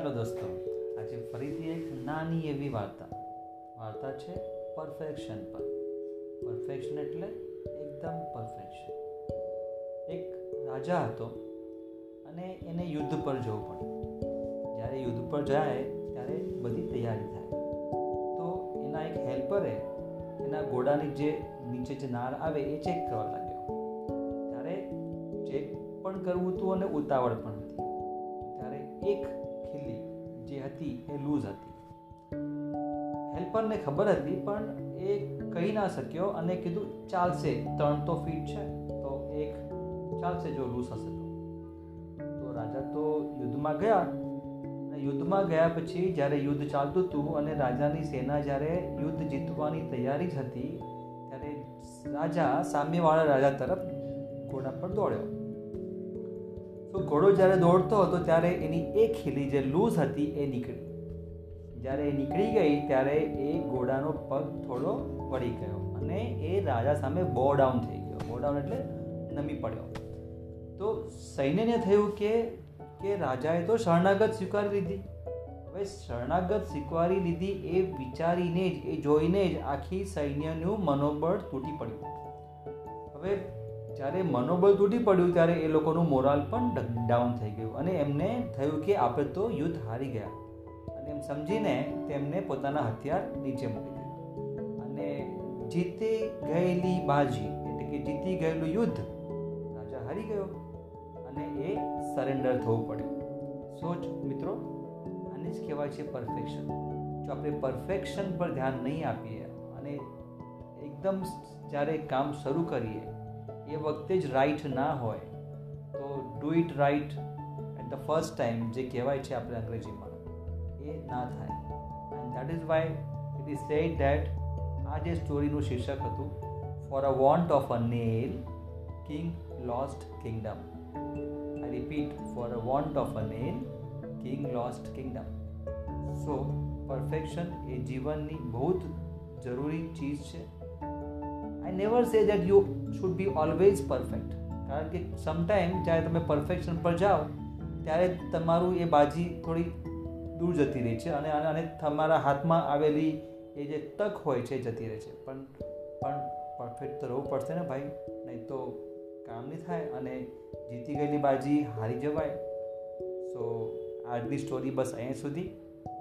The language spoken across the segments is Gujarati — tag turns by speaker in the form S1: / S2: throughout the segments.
S1: ચાલો દોસ્તો, આજે ફરીથી એક નાની એવી વાર્તા. વાર્તા છે પરફેક્શન પર. પરફેક્શન એટલે એકદમ પરફેક્શન એક રાજા હતો અને એને યુદ્ધ પર જવું પડ્યું જ્યારે યુદ્ધ પર જાય, ત્યારે બધી તૈયારી થાય. તો એના એક હેલ્પરે એના ઘોડાની જે નીચે જે નાળ આવે એ ચેક કરવા લાગ્યો. ત્યારે ચેક પણ કરવું હતું અને ઉતાવળ પણ હતી. ત્યારે એક ખીલી જે હતી એ લૂઝ હતી. હેલ્પરને ખબર હતી, પણ એ કહી ના શક્યો અને કીધું, ચાલશે, ત્રણ તો ફીટ છે, તો એક ચાલશે જો લૂઝ હશે તો. રાજા તો યુદ્ધમાં ગયા અને યુદ્ધમાં ગયા પછી જ્યારે યુદ્ધ ચાલતું હતું અને રાજાની સેના જ્યારે યુદ્ધ જીતવાની તૈયારી જ હતી, ત્યારે રાજા સામેવાળા રાજા તરફ ઘોડા પર દોડ્યો. તો ઘોડો જ્યારે દોડતો હતો ત્યારે એની એક ખીલી જે લૂઝ હતી એ નીકળી. જ્યારે એ નીકળી ગઈ ત્યારે એ ઘોડાનો પગ થોડો વળી ગયો અને એ રાજા સામે બો ડાઉન થઈ ગયો. બો ડાઉન એટલે નમી પડ્યો. તો સૈન્યને થયું કે કે રાજાએ તો શરણાગત સ્વીકારી લીધી. હવે શરણાગત સ્વીકારી લીધી એ વિચારીને જ, એ જોઈને જ આખી સૈન્યનું મનોબળ તૂટી પડ્યું. હવે જ્યારે મનોબળ તૂટી પડ્યું ત્યારે એ લોકોનું મોરાલ પણ ડાઉન થઈ ગયું અને એમને થયું કે આપણે તો યુદ્ધ હારી ગયા. અને એમ સમજીને તેમને પોતાના હથિયાર નીચે મૂકી દીધા. અને જીતી ગયેલી બાજી, એટલે કે જીતી ગયેલું યુદ્ધ, રાજા હારી ગયો અને એ સરેન્ડર થવું પડ્યું. સોચ મિત્રો, આને જ કહેવાય છે પરફેક્શન જો આપણે પરફેક્શન પર ધ્યાન નહીં આપીએ અને એકદમ જ્યારે કામ શરૂ કરીએ એ વખતે જ રાઈટ ના હોય, તો do it right at the first time જે કહેવાય છે આપણે અંગ્રેજીમાં, એ ના થાય. And that is why it is said that આ જે સ્ટોરીનું શીર્ષક હતું for a want of a nail king lost kingdom I repeat for a want of a nail king lost kingdom so perfection એ જીવનની બહુ જ જરૂરી ચીજ છે. I never say that you should be always perfect કારણ કે સમટાઈમ જ્યારે તમે પરફેક્શન પર જાઓ, ત્યારે તમારું એ બાજી થોડી દૂર જતી રહી છે અને અને તમારા હાથમાં આવેલી એ જે તક હોય છે જતી રહે છે. પણ પણ પરફેક્ટ તો રહેવું પડશે ને ભાઈ. નહીં તો કામ નહીં થાય અને જીતી ગયેલી બાજી હારી જવાય. સો આજની સ્ટોરી બસ અહીંયા સુધી.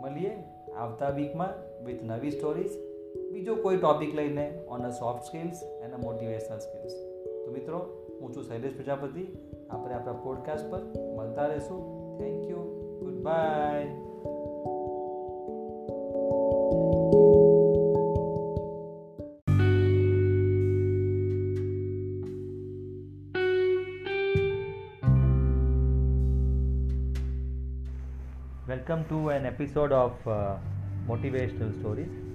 S1: મળીએ આવતા વીકમાં વિથ નવી સ્ટોરીઝ બીજો કોઈ ટોપિક લઈને on a soft skills and a motivational skills તો મિત્રો, હું છું શૈલેષ પ્રજાપતિ. આપણે આપણા પોડકાસ્ટ પર મળતા રહીશું. Thank you goodbye welcome to an episode of motivational stories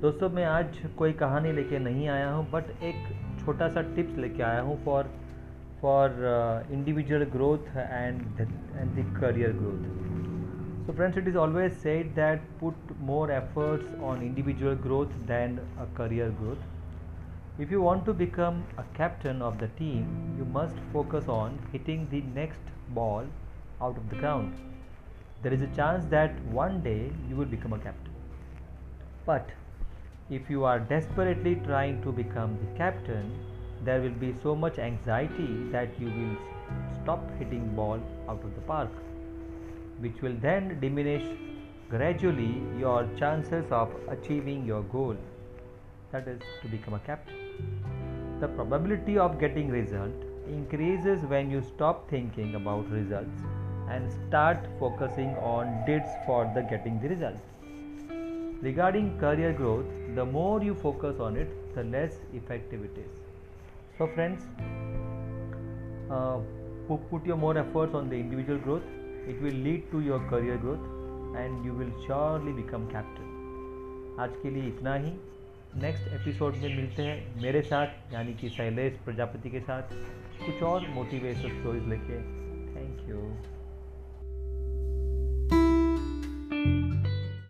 S1: दोस्तों मैं आज कोई कहानी लेके नहीं आया हूँ बट एक छोटा सा टिप्स लेके आया हूँ for for individual growth and and the career growth so friends it is always said that put more efforts on individual growth than a career growth if you want to become a captain of the team you must focus on hitting the next ball out of the ground there is a chance that one day you will become a captain. But if you are desperately trying to become the captain, there will be so much anxiety that you will stop hitting ball out of the park, which will then diminish gradually your chances of achieving your goal, that is to become a captain. The probability of getting result increases when you stop thinking about results and start focusing on deeds for the getting the results regarding career growth the more you focus on it the less effective it is so friends uh, put your more efforts on the individual growth it will lead to your career growth and you will surely become captain आज के लिए इतना ही नेक्स्ट एपिसोड में मिलते हैं मेरे साथ यानी कि शैलेश प्रजापति के साथ कुछ और मोटिवेशनल स्टोरीज लेके थैंक यू